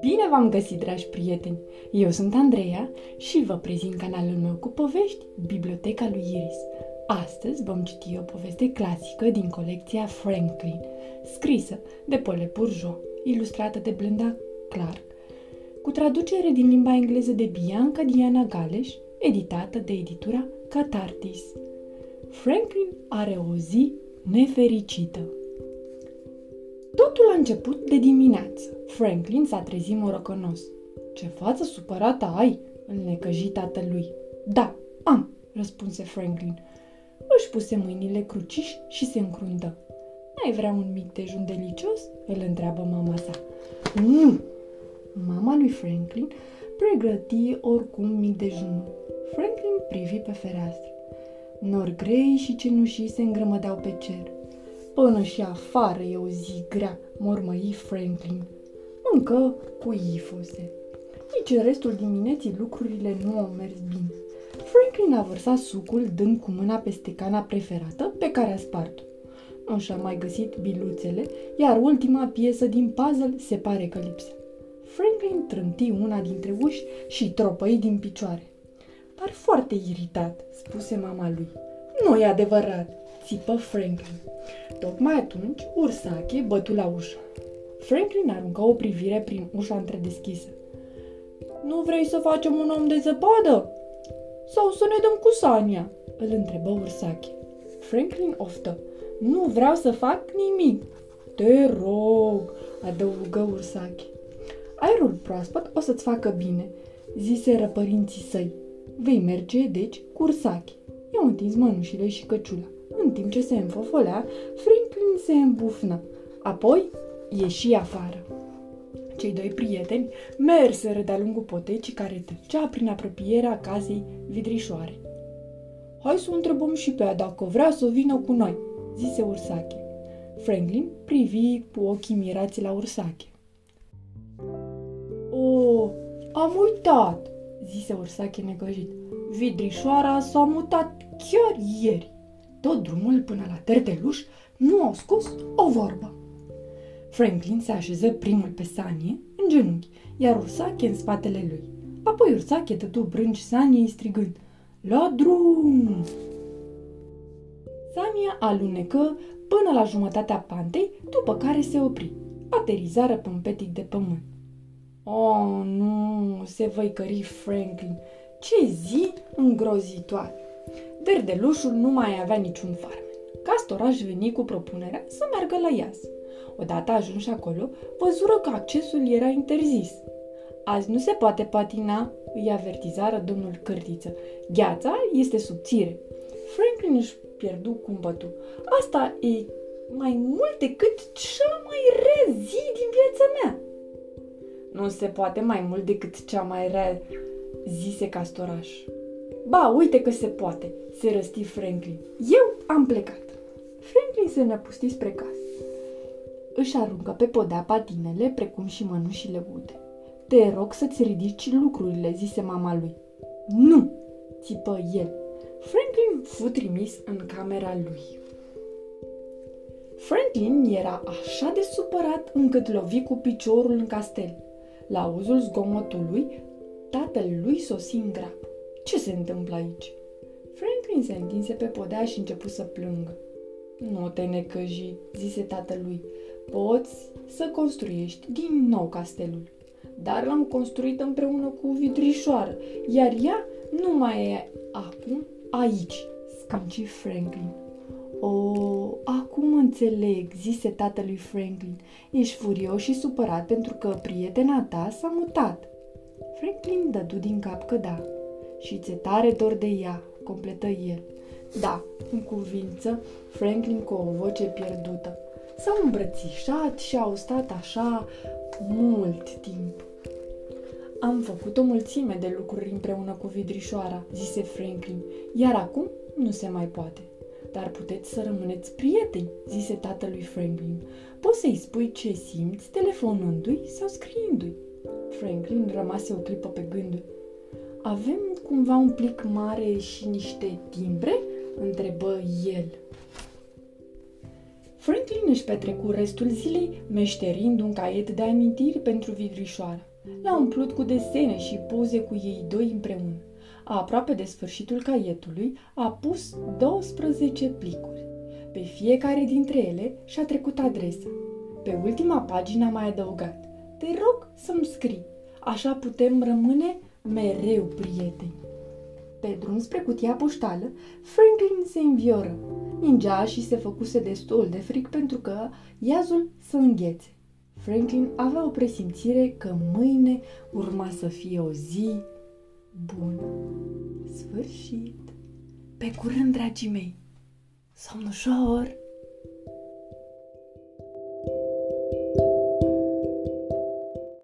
Bine v-am găsit, dragi prieteni! Eu sunt Andreea și vă prezint canalul meu cu povești, Biblioteca lui Iris. Astăzi vom citi o poveste clasică din colecția Franklin, scrisă de Paul Bourgeois, ilustrată de Blenda Clark, cu traducere din limba engleză de Bianca Diana Galeș, editată de editura Catartis. Franklin are o zi nefericită. Totul a început de dimineață. Franklin s-a trezit morocănos. Ce față supărată ai?" îl necăji tatălui. Da, am," răspunse Franklin. Își puse mâinile cruciși și se încruntă. Ai vrea un mic dejun delicios?" îl întreabă mama sa. Nu! Mama lui Franklin pregăti oricum mic dejun. Franklin privi pe fereastră. Nori grei și cenușii se îngrămădeau pe cer. Până și afară e o zi grea, mormăi Franklin. Încă cu ifose. Nici în restul dimineții lucrurile nu au mers bine. Franklin a vărsat sucul dând cu mâna peste cana preferată pe care a spart-o. Nu și-a mai găsit biluțele, iar ultima piesă din puzzle se pare că lipsea. Franklin trânti una dintre uși și tropăi din picioare. Par foarte iritat, spuse mama lui. Nu e adevărat, țipă Franklin. Tocmai atunci, Ursache bătu la ușă. Franklin aruncă o privire prin ușa întredeschisă. Nu vrei să facem un om de zăpadă? Sau să ne dăm cu Sania? Îl întrebă Ursache. Franklin oftă. Nu vreau să fac nimic. Te rog, adăugă Ursache. Aerul proaspăt o să-ți facă bine, zise părinții săi. Vei merge, deci, cu Ursache. I-au întins mănușile și căciula. În timp ce se înfofolea, Franklin se îmbufnă. Apoi ieși afară. Cei doi prieteni merseră de-a lungul potecii care trecea prin apropierea casei vidrișoare. Hai să o întrebăm și pe ea dacă vrea să vină cu noi, zise Ursache. Franklin privi cu ochii mirați la Ursache. O, am uitat, zise Ursache negăjit. Vidrișoara s-a mutat chiar ieri. Tot drumul până la terteluș nu au scos o vorbă. Franklin se așeză primul pe Sanie, în genunchi, iar Ursache în spatele lui. Apoi Ursache dădu brânci Saniei strigând, La drum! Sania alunecă până la jumătatea pantei, după care se opri. Aterizară pe un petic de pământ. Oh, nu, se văicări Franklin. Ce zi îngrozitoare! Verdelușul nu mai avea niciun farmen. Castoraș veni cu propunerea să meargă la iaz. Odată ajunși acolo, văzură că accesul era interzis. Azi nu se poate patina, îi avertizară domnul Cârtiță. Gheața este subțire. Franklin își pierdu cumpătul. Asta e mai mult decât cea Nu se poate mai mult decât cea mai rea, zise Castoraș. Ba, uite că se poate, se răsti Franklin. Eu am plecat. Franklin se năpusti spre casă. Își aruncă pe podea patinele, precum și mănușile ude. Te rog să-ți ridici lucrurile, zise mama lui. Nu, țipă el. Franklin fu trimis în camera lui. Franklin era așa de supărat încât lovi cu piciorul în castel. La auzul zgomotului, tatăl lui sosi în grab. Ce se întâmplă aici? Franklin se întinse pe podea și începu să plângă. Nu te necăji, zise tatălui. Poți să construiești din nou castelul. Dar l-am construit împreună cu vidrișoară, iar ea nu mai e acum aici, scânci Franklin. O, acum înțeleg, zise tatălui Franklin. Ești furios și supărat pentru că prietena ta s-a mutat. Franklin dădu din cap că da. Și ți-e tare dor de ea, completă el. Da, în cuvință, Franklin cu o voce pierdută. S-au îmbrățișat și au stat așa mult timp. Am făcut o mulțime de lucruri împreună cu vidrișoara, zise Franklin, iar acum nu se mai poate. Dar puteți să rămâneți prieteni, zise tatălui Franklin. Poți să-i spui ce simți telefonându-i sau scriindu-i. Franklin rămase o clipă pe gânduri. Avem cumva un plic mare și niște timbre? întrebă el. Franklin își petrecu restul zilei meșterind un caiet de amintiri pentru vidrișoară. L-a umplut cu desene și poze cu ei doi împreună. Aproape de sfârșitul caietului a pus 12 plicuri. Pe fiecare dintre ele și-a trecut adresa. Pe ultima pagină a mai adăugat. Te rog să-mi scrii, așa putem rămâne mereu prieteni. Pe drum spre cutia poștală, Franklin se învioră. Ningea și se făcuse destul de fric pentru că iazul să înghețe. Franklin avea o presimțire că mâine urma să fie o zi bună. Sfârșit! Pe curând, dragii mei! Somn ușor!